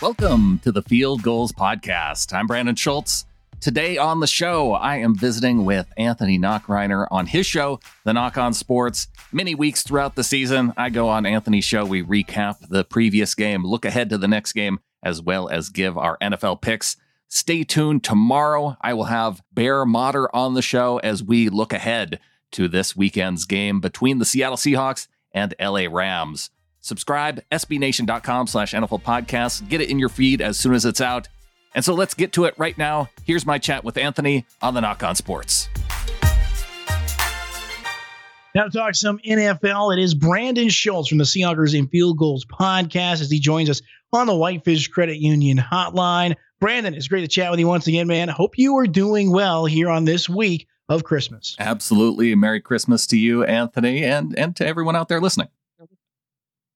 Welcome to the Field Gulls Podcast. I'm Brandon Schultz. Today on the show, I am visiting with Anthony Nachreiner on his show, The Knock on Sports. Many weeks throughout the season, I go on Anthony's show. We recap the previous game, look ahead to the next game, as well as give our NFL picks. Stay tuned. Tomorrow, I will have Bear Motter on the show as we look ahead to this weekend's game between the Seattle Seahawks and LA Rams. Subscribe, sbnation.com slash NFL podcast. Get it in your feed as soon as it's out. And so let's get to it right now. Here's my chat with Anthony on the Knock on Sports. Now to talk some NFL, it is Brandon Schultz from the Seahawkers and Field Gulls podcast as he joins us on the Whitefish Credit Union hotline. Brandon, it's great to chat with you once again, man. Hope you are doing well here on this week of Christmas. Absolutely. Merry Christmas to you, Anthony, and, and to everyone out there listening.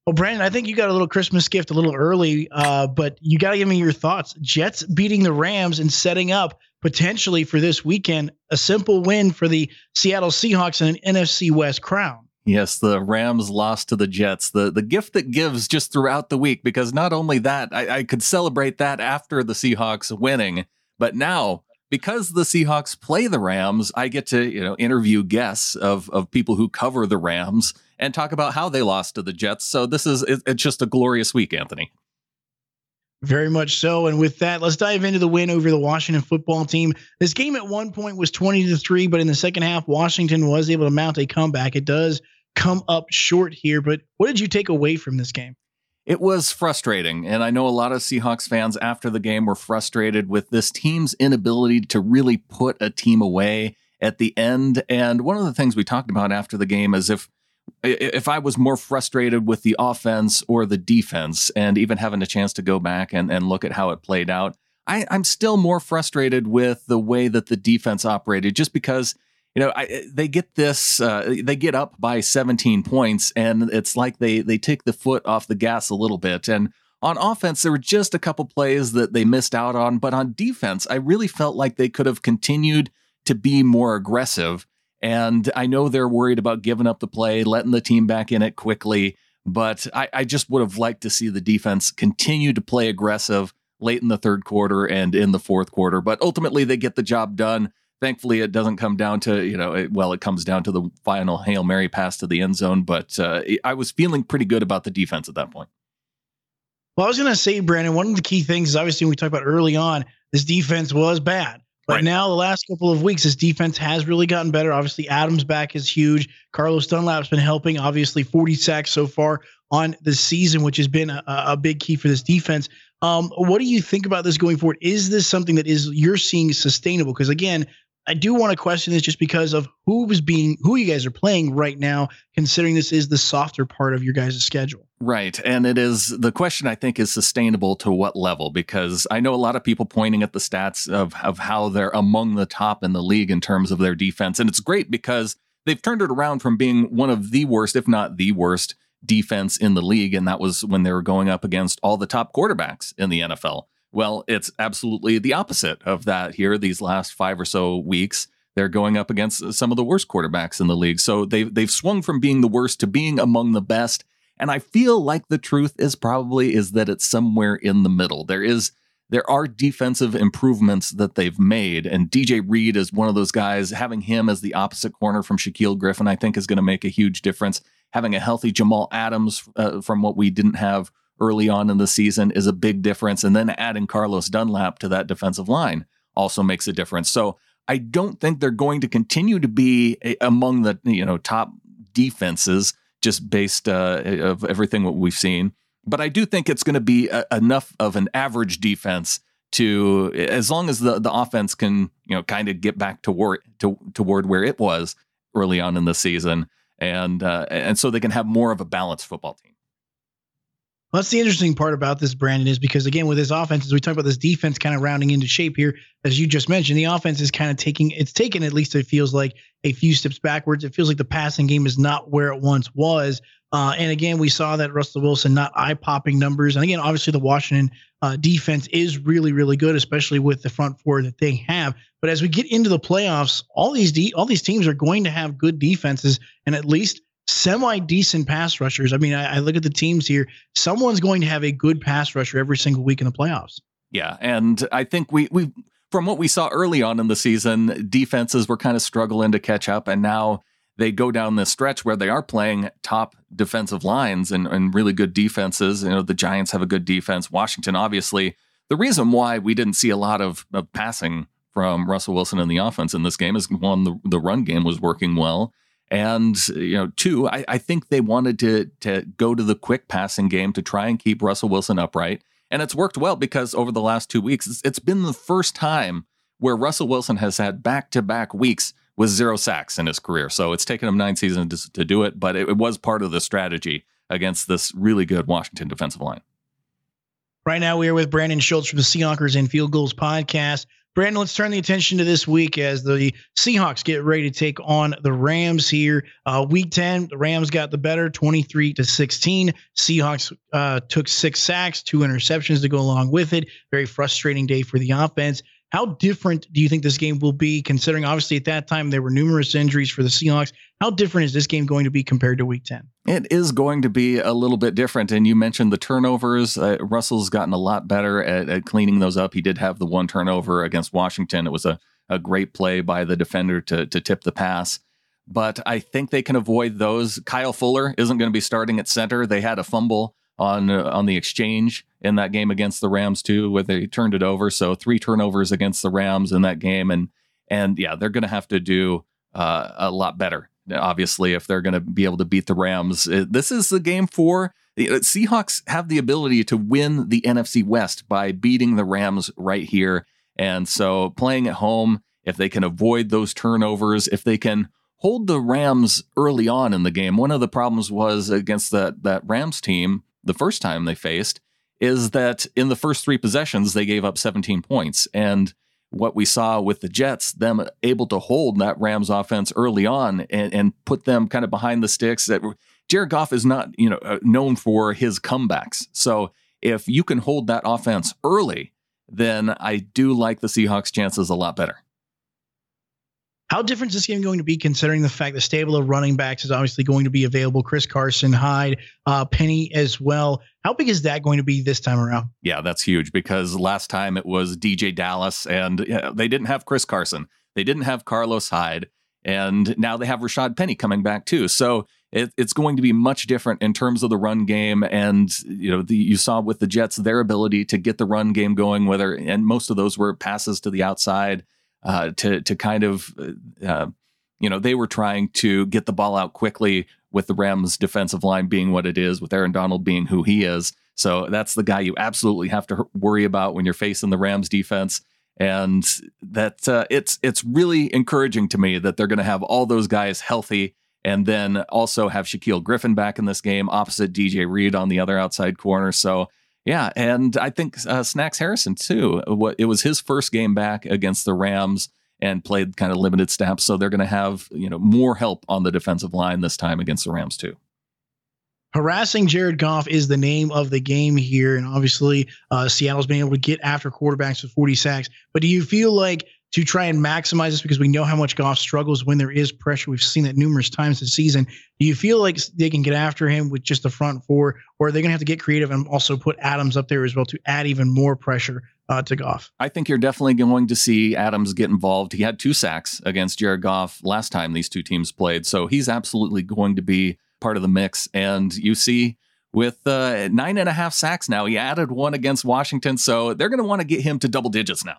Well, Brandon, I think you got a little Christmas gift a little early, uh, but you got to give me your thoughts. Jets beating the Rams and setting up potentially for this weekend a simple win for the Seattle Seahawks and an NFC West crown. Yes, the Rams lost to the Jets. The the gift that gives just throughout the week, because not only that, I, I could celebrate that after the Seahawks winning, but now because the Seahawks play the Rams, I get to, you know, interview guests of of people who cover the Rams and talk about how they lost to the Jets. So this is it's just a glorious week, Anthony. Very much so. And with that, let's dive into the win over the Washington football team. This game at one point was 20 to 3, but in the second half, Washington was able to mount a comeback. It does come up short here, but what did you take away from this game? It was frustrating. And I know a lot of Seahawks fans after the game were frustrated with this team's inability to really put a team away at the end. And one of the things we talked about after the game is if if I was more frustrated with the offense or the defense, and even having a chance to go back and, and look at how it played out, I, I'm still more frustrated with the way that the defense operated just because you know, I, they get this, uh, they get up by 17 points, and it's like they they take the foot off the gas a little bit. And on offense, there were just a couple plays that they missed out on, but on defense, I really felt like they could have continued to be more aggressive. And I know they're worried about giving up the play, letting the team back in it quickly, but I, I just would have liked to see the defense continue to play aggressive late in the third quarter and in the fourth quarter. But ultimately, they get the job done thankfully it doesn't come down to you know it, well it comes down to the final hail mary pass to the end zone but uh, i was feeling pretty good about the defense at that point well i was going to say brandon one of the key things is obviously we talked about early on this defense was bad but right. now the last couple of weeks this defense has really gotten better obviously adams back is huge carlos dunlap's been helping obviously 40 sacks so far on the season which has been a, a big key for this defense um, what do you think about this going forward? Is this something that is you're seeing sustainable? Because again, I do want to question this just because of who was being who you guys are playing right now, considering this is the softer part of your guys' schedule. Right. And it is the question I think is sustainable to what level? Because I know a lot of people pointing at the stats of, of how they're among the top in the league in terms of their defense. And it's great because they've turned it around from being one of the worst, if not the worst, defense in the league. And that was when they were going up against all the top quarterbacks in the NFL. Well, it's absolutely the opposite of that here these last five or so weeks. They're going up against some of the worst quarterbacks in the league. So they've they've swung from being the worst to being among the best. And I feel like the truth is probably is that it's somewhere in the middle. There is there are defensive improvements that they've made, and DJ Reed is one of those guys. Having him as the opposite corner from Shaquill Griffin, I think, is going to make a huge difference. Having a healthy Jamal Adams uh, from what we didn't have early on in the season is a big difference. And then adding Carlos Dunlap to that defensive line also makes a difference. So I don't think they're going to continue to be a, among the you know top defenses just based uh, of everything what we've seen. But I do think it's going to be a, enough of an average defense to as long as the the offense can you know kind of get back toward to, toward where it was early on in the season, and uh, and so they can have more of a balanced football team. Well, that's the interesting part about this, Brandon, is because again, with this offense, as we talk about this defense kind of rounding into shape here, as you just mentioned, the offense is kind of taking it's taken at least it feels like a few steps backwards. It feels like the passing game is not where it once was. Uh, and again, we saw that Russell Wilson not eye popping numbers. And again, obviously the Washington uh, defense is really, really good, especially with the front four that they have. But as we get into the playoffs, all these de- all these teams are going to have good defenses, and at least semi decent pass rushers. I mean, I, I, look at the teams here. Someone's going to have a good pass rusher every single week in the playoffs. Yeah, and I think we we from what we saw early on in the season, defenses were kind of struggling to catch up, and now they go down this stretch where they are playing top defensive lines and, and really good defenses. You know, the Giants have a good defense. Washington, obviously, the reason why we didn't see a lot of, of passing from Russell Wilson in the offense in this game is one, the, the run game was working well. And you know, two, I, I think they wanted to to go to the quick passing game to try and keep Russell Wilson upright. And it's worked well because over the last two weeks, it's, it's been the first time where Russell Wilson has had back to back weeks with zero sacks in his career. So it's taken him nine seasons to, to do it, but it, it was part of the strategy against this really good Washington defensive line. Right now, we are with Brandon Schultz from the Seahawkers and Field Gulls podcast. Brandon, let's turn the attention to this week as the Seahawks get ready to take on the Rams here. Uh, week 10, the Rams got the better 23 to 16. Seahawks uh, took six sacks, two interceptions to go along with it. Very frustrating day for the offense. How different do you think this game will be, considering obviously at that time there were numerous injuries for the Seahawks? How different is this game going to be compared to Week 10? It is going to be a little bit different. And you mentioned the turnovers. Uh, Russell's gotten a lot better at, at, cleaning those up. He did have the one turnover against Washington. It was a, a great play by the defender to, to tip the pass. But I think they can avoid those. Kyle Fuller isn't going to be starting at center. They had a fumble on uh, on the exchange in that game against the Rams too, where they turned it over. So three turnovers against the Rams in that game, and and yeah, they're going to have to do uh, a lot better. Obviously, if they're going to be able to beat the Rams, uh, this is the game for the Seahawks. Have the ability to win the NFC West by beating the Rams right here, and so playing at home, if they can avoid those turnovers, if they can hold the Rams early on in the game. One of the problems was against that that Rams team the first time they faced is that in the first three possessions, they gave up 17 points. And what we saw with the Jets, them able to hold that Rams offense early on and, and put them kind of behind the sticks. That Jared Goff is not, you know, uh, known for his comebacks. So if you can hold that offense early, then I do like the Seahawks' chances a lot better. How different is this game going to be considering the fact the stable of running backs is obviously going to be available? Chris Carson, Hyde, uh, Penny as well. How big is that going to be this time around? Yeah, that's huge because last time it was DeeJay Dallas and they didn't have Chris Carson. They didn't have Carlos Hyde. And now they have Rashad Penny coming back too. So it, it's going to be much different in terms of the run game. And, you know, the, you saw with the Jets, their ability to get the run game going, whether, and most of those were passes to the outside uh, to to kind of uh, you know they were trying to get the ball out quickly with the Rams defensive line being what it is, with Aaron Donald being who he is. So that's the guy you absolutely have to worry about when you're facing the Rams defense. And that uh, it's it's really encouraging to me that they're going to have all those guys healthy, and then also have Shaquill Griffin back in this game opposite DJ Reed on the other outside corner. So yeah, and I think uh, Snacks Harrison too. What it was his first game back against the Rams and played kind of limited snaps, so they're going to have you know more help on the defensive line this time against the Rams too. Harassing Jared Goff is the name of the game here, and obviously uh, Seattle's been able to get after quarterbacks with 40 sacks. But do you feel like to try and maximize this because we know how much Goff struggles when there is pressure. We've seen that numerous times this season. Do you feel like they can get after him with just the front four, or are they going to have to get creative and also put Adams up there as well to add even more pressure uh, to Goff? I think you're definitely going to see Adams get involved. He had two sacks against Jared Goff last time these two teams played, so he's absolutely going to be part of the mix. And you see with uh, nine and a half sacks now. He added one against Washington, so they're going to want to get him to double digits now.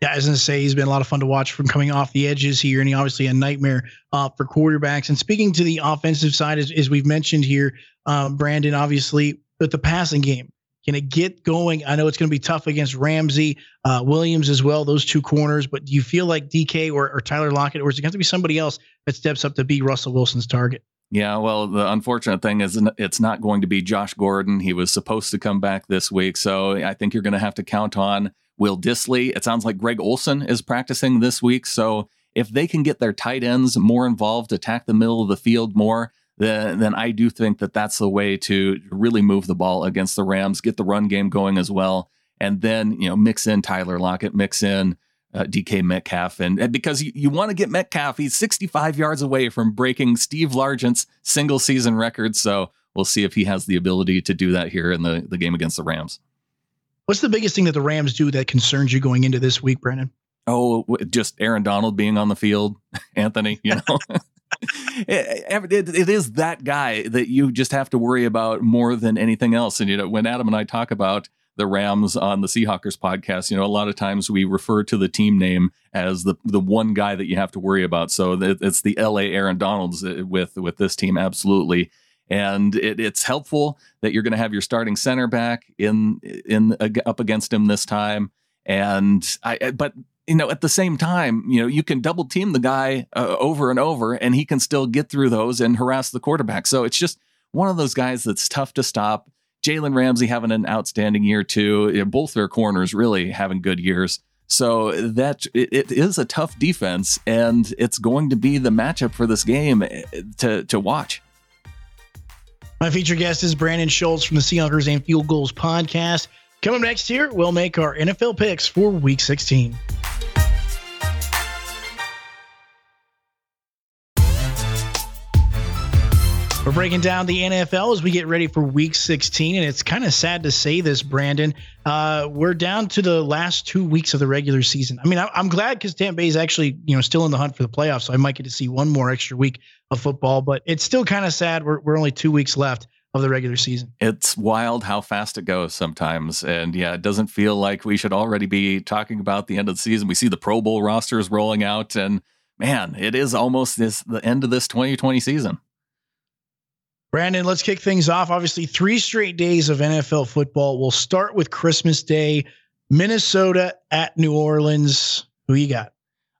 Yeah, as I was going to say he's been a lot of fun to watch from coming off the edges here, and he obviously a nightmare uh, for quarterbacks. And speaking to the offensive side, as, as we've mentioned here, um, Brandon, obviously, with the passing game, can it get going? I know it's going to be tough against Ramsey, uh, Williams as well, those two corners. But do you feel like DK or, or Tyler Lockett, or is it going to be somebody else that steps up to be Russell Wilson's target? Yeah, well, the unfortunate thing is it's not going to be Josh Gordon. He was supposed to come back this week, so I think you're going to have to count on Will Dissly. It sounds like Greg Olsen is practicing this week. So if they can get their tight ends more involved, attack the middle of the field more, then, then I do think that that's the way to really move the ball against the Rams, get the run game going as well, and then you know mix in Tyler Lockett, mix in uh, DK Metcalf. And, and because you, you want to get Metcalf, he's 65 yards away from breaking Steve Largent's single season record. So we'll see if he has the ability to do that here in the, the game against the Rams. What's the biggest thing that the Rams do that concerns you going into this week, Brandon? Oh, just Aaron Donald being on the field, Anthony, you know. it, it, it is that guy that you just have to worry about more than anything else. And you know, when Adam and I talk about the Rams on the Seahawkers podcast, you know, a lot of times we refer to the team name as the the one guy that you have to worry about. So it's the LA Aaron Donalds uh, with with this team, absolutely. And it, it's helpful that you're going to have your starting center back in in uh, up against him this time. And I, but you know, at the same time, you know, you can double team the guy uh, over and over, and he can still get through those and harass the quarterback. So it's just one of those guys that's tough to stop. Jalen Ramsey having an outstanding year too. Both their corners really having good years. So that it, is a tough defense, and it's going to be the matchup for this game eh, to to watch. My feature guest is Brandon Schultz from the Seahawkers and Field Gulls podcast. Coming next here, we'll make our NFL picks for Week 16. We're breaking down the NFL as we get ready for week 16. And it's kind of sad to say this, Brandon. Uh, we're down to the last two weeks of the regular season. I mean, I'm glad because Tampa Bay is actually, you know, still in the hunt for the playoffs. So I might get to see one more extra week of football, but it's still kind of sad. We're, we're only two weeks left of the regular season. It's wild how fast it goes sometimes. And yeah, it doesn't feel like we should already be talking about the end of the season. We see the Pro Bowl rosters rolling out and man, it is almost this the end of this 2020 season. Brandon, let's kick things off. Obviously, three straight days of NFL football. We'll start with Christmas Day, Minnesota at New Orleans. Who you got?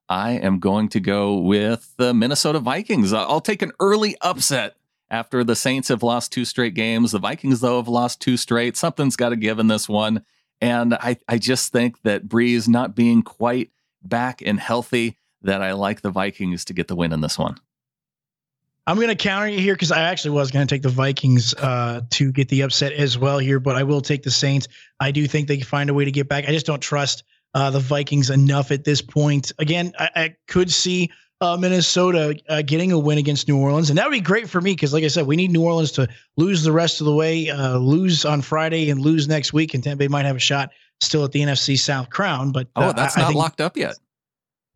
I am going to go with the Minnesota Vikings. I'll take an early upset after the Saints have lost two straight games. The Vikings, though, have lost two straight. Something's got to give in this one. And I, I just think that Brees not being quite back and healthy, that I like the Vikings to get the win in this one. I'm going to counter you here because I actually was going to take the Vikings uh, to get the upset as well here, but I will take the Saints. I do think they can find a way to get back. I just don't trust uh, the Vikings enough at this point. Again, I, I could see uh, Minnesota uh, getting a win against New Orleans, and that would be great for me because, like I said, we need New Orleans to lose the rest of the way, uh, lose on Friday and lose next week, and Tampa Bay might have a shot still at the NFC South crown. But oh, that's I, not I locked up yet.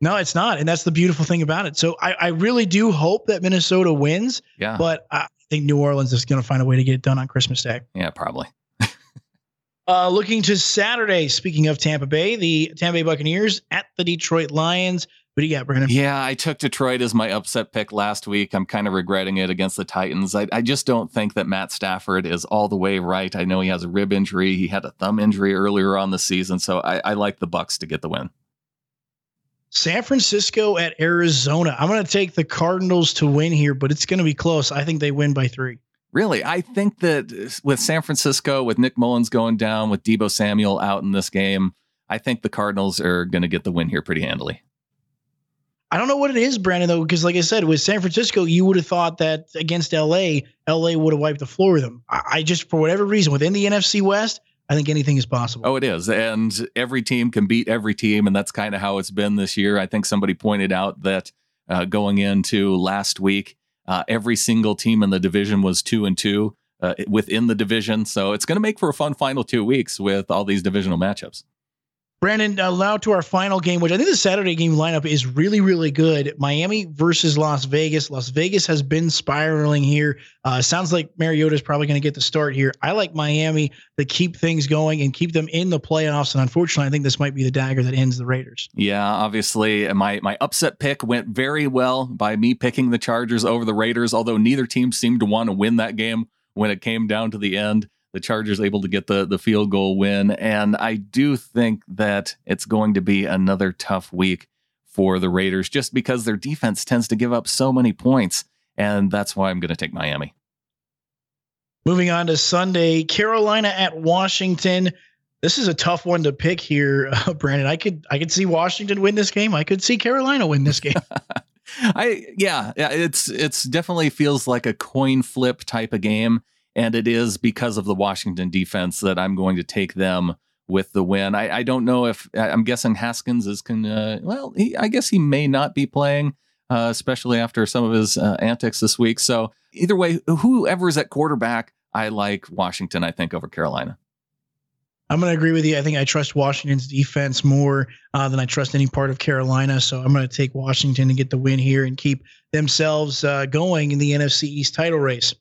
No, it's not, and that's the beautiful thing about it. So I, I really do hope that Minnesota wins. Yeah, but I think New Orleans is going to find a way to get it done on Christmas Day. Yeah, probably. uh, looking to Saturday. Speaking of Tampa Bay, the Tampa Bay Buccaneers at the Detroit Lions. What do you got, Brandon? Yeah, I took Detroit as my upset pick last week. I'm kind of regretting it against the Titans. I, I, just don't think that Matt Stafford is all the way right. I know he has a rib injury. He had a thumb injury earlier on the season, so I, I like the Bucks to get the win. San Francisco at Arizona. I'm going to take the Cardinals to win here, but it's going to be close. I think they win by three. Really, I think that uh, with San Francisco, with Nick Mullens going down, with Deebo Samuel out in this game, I think the Cardinals are going to get the win here pretty handily. I don't know what it is, Brandon, though, because like I said, with San Francisco, you would have thought that against LA, LA would have wiped the floor with them. I, I just, for whatever reason, within the NFC West, I think anything is possible. Oh, it is. And every team can beat every team. And that's kind of how it's been this year. I think somebody pointed out that uh, going into last week, uh, every single team in the division was two and two uh, within the division. So it's going to make for a fun final two weeks with all these divisional matchups. Brandon, uh, now to our final game, which I think the Saturday game lineup is really, really good. Miami versus Las Vegas. Las Vegas has been spiraling here. Uh, sounds like Mariota is probably going to get the start here. I like Miami to keep things going and keep them in the playoffs. And unfortunately, I think this might be the dagger that ends the Raiders. Yeah, obviously, my my upset pick went very well by me picking the Chargers over the Raiders. Although neither team seemed to want to win that game when it came down to the end the Chargers able to get the the field goal win, and I do think that it's going to be another tough week for the Raiders, just because their defense tends to give up so many points, and that's why I'm going to take Miami. Moving on to Sunday, Carolina at Washington. This is a tough one to pick here, uh, Brandon. I could I could see Washington win this game. I could see Carolina win this game. I yeah, yeah, it's it's definitely feels like a coin flip type of game. And it is because of the Washington defense that I'm going to take them with the win. I, I don't know if I'm guessing Haskins is can. Uh, well, he, I guess he may not be playing, uh, especially after some of his uh, antics this week. So either way, whoever's at quarterback, I like Washington. I think over Carolina. I'm going to agree with you. I think I trust Washington's defense more uh, than I trust any part of Carolina. So I'm going to take Washington to get the win here and keep themselves uh, going in the NFC East title race.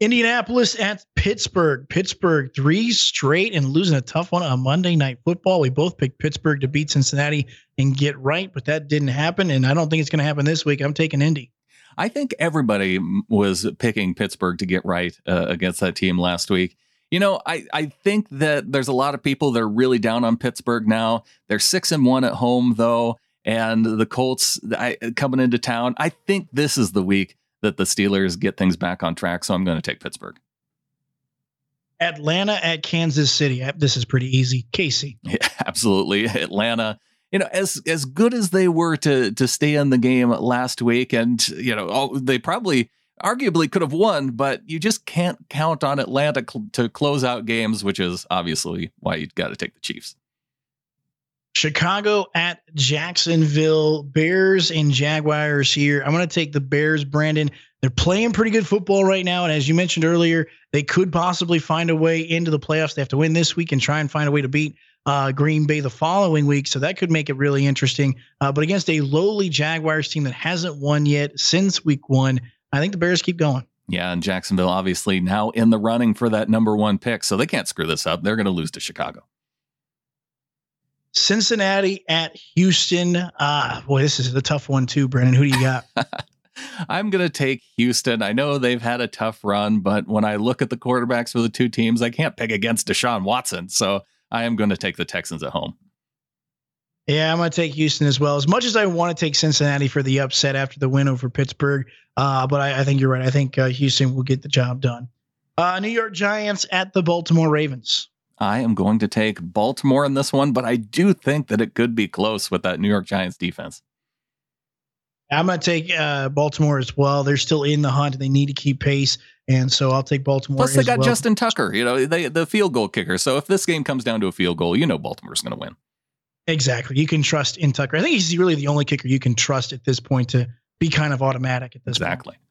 Indianapolis at Pittsburgh. Pittsburgh three straight and losing a tough one on Monday Night Football. We both picked Pittsburgh to beat Cincinnati and get right, but that didn't happen. And I don't think it's going to happen this week. I'm taking Indy. I think everybody was picking Pittsburgh to get right uh, against that team last week. You know, I, I think that there's a lot of people that are really down on Pittsburgh now. They're six and one at home, though, and the Colts I, coming into town. I think this is the week that the Steelers get things back on track. So I'm going to take Pittsburgh. Atlanta at Kansas City. This is pretty easy. Casey. Yeah, absolutely. Atlanta. You know, as as good as they were to to stay in the game last week, and you know, oh, they probably arguably could have won, but you just can't count on Atlanta cl- to close out games, which is obviously why you got to take the Chiefs. Chicago at Jacksonville, Bears and Jaguars here. I'm going to take the Bears, Brandon. They're playing pretty good football right now. And as you mentioned earlier, they could possibly find a way into the playoffs. They have to win this week and try and find a way to beat uh, Green Bay the following week. So that could make it really interesting. Uh, but against a lowly Jaguars team that hasn't won yet since week one, I think the Bears keep going. Yeah, and Jacksonville obviously now in the running for that number one pick. So they can't screw this up. They're going to lose to Chicago. Cincinnati at Houston. Ah, boy, this is a tough one too, Brennan. Who do you got? I'm going to take Houston. I know they've had a tough run, but when I look at the quarterbacks for the two teams, I can't pick against Deshaun Watson. So I am going to take the Texans at home. Yeah, I'm going to take Houston as well. As much as I want to take Cincinnati for the upset after the win over Pittsburgh, uh, but I, I, think you're right. I think uh, Houston will get the job done. Uh, New York Giants at the Baltimore Ravens. I am going to take Baltimore in this one, but I do think that it could be close with that New York Giants defense. I'm going to take uh, Baltimore as well. They're still in the hunt. And they need to keep pace, and so I'll take Baltimore. Plus, they got well. Justin Tucker. You know, they the field goal kicker. So if this game comes down to a field goal, you know Baltimore's going to win. Exactly. You can trust in Tucker. I think he's really the only kicker you can trust at this point to be kind of automatic at this point. exactly. Point.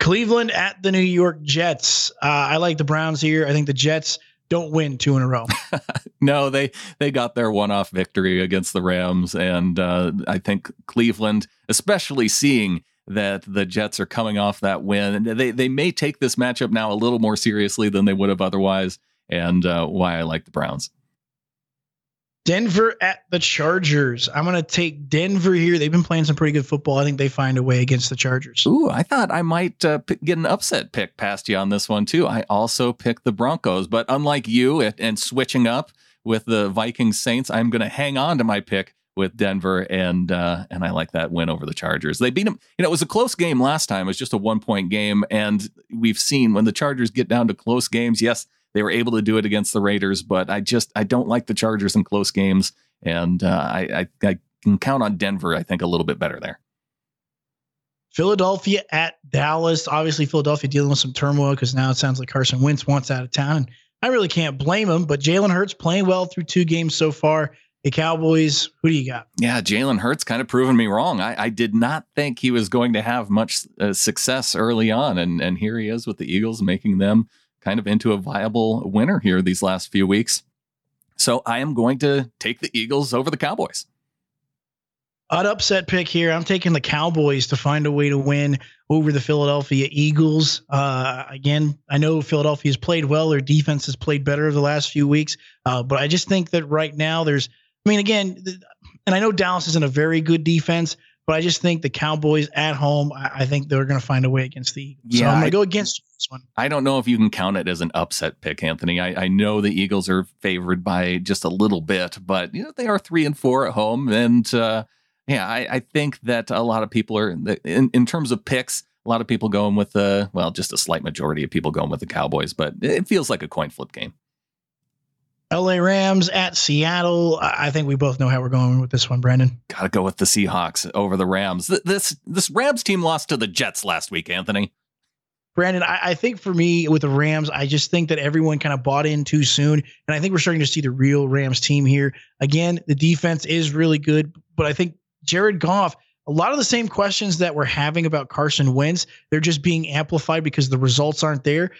Cleveland at the New York Jets. Uh, I like the Browns here. I think the Jets don't win two in a row. no, they they got their one-off victory against the Rams, and uh, I think Cleveland, especially seeing that the Jets are coming off that win, they they may take this matchup now a little more seriously than they would have otherwise, and uh, why I like the Browns. Denver at the Chargers. I'm going to take Denver here. They've been playing some pretty good football. I think they find a way against the Chargers. Ooh, I thought I might uh, p- get an upset pick past you on this one too. I also picked the Broncos, but unlike you and, and switching up with the Vikings Saints, I'm going to hang on to my pick with Denver, and uh, and I like that win over the Chargers. They beat them. You know, it was a close game last time. It was just a one point game, and we've seen when the Chargers get down to close games. Yes, they were able to do it against the Raiders, but I just I don't like the Chargers in close games, and uh, I, I I can count on Denver. I think a little bit better there. Philadelphia at Dallas. Obviously, Philadelphia dealing with some turmoil because now it sounds like Carson Wentz wants out of town. And I really can't blame him, but Jalen Hurts playing well through two games so far. The Cowboys, who do you got? Yeah, Jalen Hurts kind of proven me wrong. I, I, did not think he was going to have much uh, success early on, and and here he is with the Eagles, making them kind of into a viable winner here these last few weeks. So I am going to take the Eagles over the Cowboys. Odd upset pick here. I'm taking the Cowboys to find a way to win over the Philadelphia Eagles. Uh, again, I know Philadelphia has played well. Their defense has played better over the last few weeks. Uh, but I just think that right now there's, I mean, again, and I know Dallas isn't a very good defense, but I just think the Cowboys at home, I, I think they're going to find a way against the Eagles. Yeah, so I'm going to go against this one. I don't know if you can count it as an upset pick, Anthony. I, I know the Eagles are favored by just a little bit, but you know they are three and four at home, and uh, yeah, I, I, think that a lot of people are in, in terms of picks. A lot of people going with the well, just a slight majority of people going with the Cowboys, but it feels like a coin flip game. LA Rams at Seattle. I think we both know how we're going with this one, Brandon. Got to go with the Seahawks over the Rams. This this Rams team lost to the Jets last week, Anthony. Brandon, I, I, think for me with the Rams, I just think that everyone kind of bought in too soon. And I think we're starting to see the real Rams team here. Again, the defense is really good, but I think Jared Goff, a lot of the same questions that we're having about Carson Wentz, they're just being amplified because the results aren't there.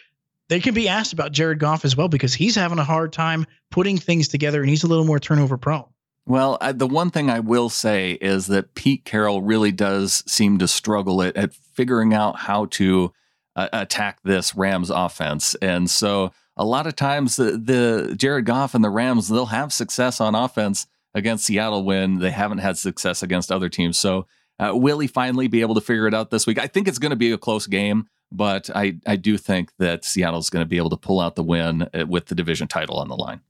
They can be asked about Jared Goff as well because he's having a hard time putting things together and he's a little more turnover prone. Well, I, the one thing I will say is that Pete Carroll really does seem to struggle at, at figuring out how to uh, attack this Rams offense. And so a lot of times the, the Jared Goff and the Rams, they'll have success on offense against Seattle when they haven't had success against other teams. So uh, will he finally be able to figure it out this week? I think it's going to be a close game, but I, I do think that Seattle's going to be able to pull out the win uh, with the division title on the line.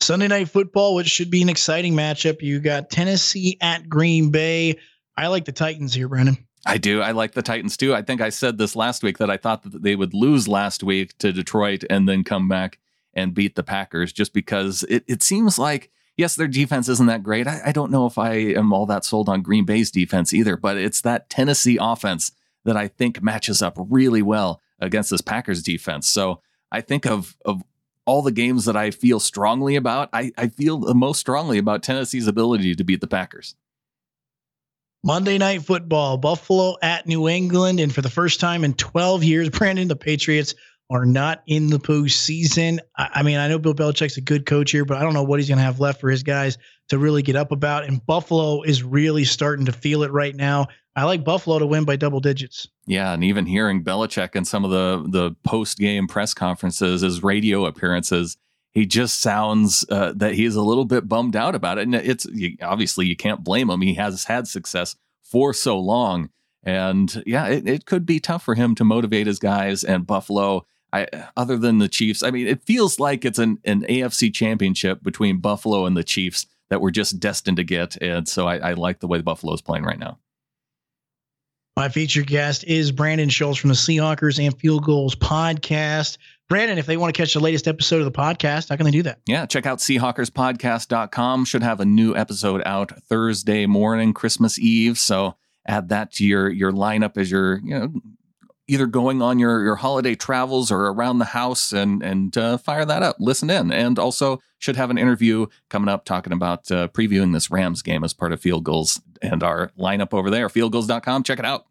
Sunday night football, which should be an exciting matchup. You got Tennessee at Green Bay. I like the Titans here, Brandon. I do. I like the Titans too. I think I said this last week that I thought that they would lose last week to Detroit and then come back and beat the Packers just because it, it seems like, yes, their defense isn't that great. I, I don't know if I am all that sold on Green Bay's defense either, but it's that Tennessee offense that I think matches up really well against this Packers defense. So I think of, of all the games that I feel strongly about, I, I feel the most strongly about Tennessee's ability to beat the Packers. Monday Night Football, Buffalo at New England. And for the first time in 12 years, Brandon, the Patriots are not in the postseason. I, I mean, I know Bill Belichick's a good coach here, but I don't know what he's going to have left for his guys to really get up about. And Buffalo is really starting to feel it right now. I like Buffalo to win by double digits. Yeah, and even hearing Belichick in some of the the post game press conferences, his radio appearances, he just sounds uh, that he's a little bit bummed out about it. And it's obviously you can't blame him. He has had success for so long. And yeah, it, it could be tough for him to motivate his guys. And Buffalo, I, other than the Chiefs, I mean, it feels like it's an, an AFC championship between Buffalo and the Chiefs that we're just destined to get. And so I, I like the way Buffalo is playing right now. My featured guest is Brandon Schultz from the Seahawkers and Field Gulls podcast. Brandon, if they want to catch the latest episode of the podcast, how can they do that? Yeah, check out SeahawkersPodcast.com. Should have a new episode out Thursday morning, Christmas Eve. So add that to your your lineup as you're you know either going on your your holiday travels or around the house and and uh, fire that up listen in and also should have an interview coming up talking about uh, previewing this rams game as part of field Gulls and our lineup over there fieldgulls.com check it out.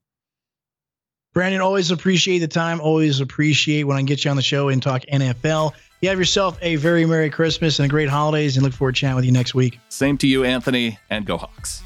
Brandon always appreciate the time. Always appreciate when i get you on the show and talk nfl you have yourself a very merry christmas and a great holidays and look forward to chatting with you next week. Same to you anthony and go hawks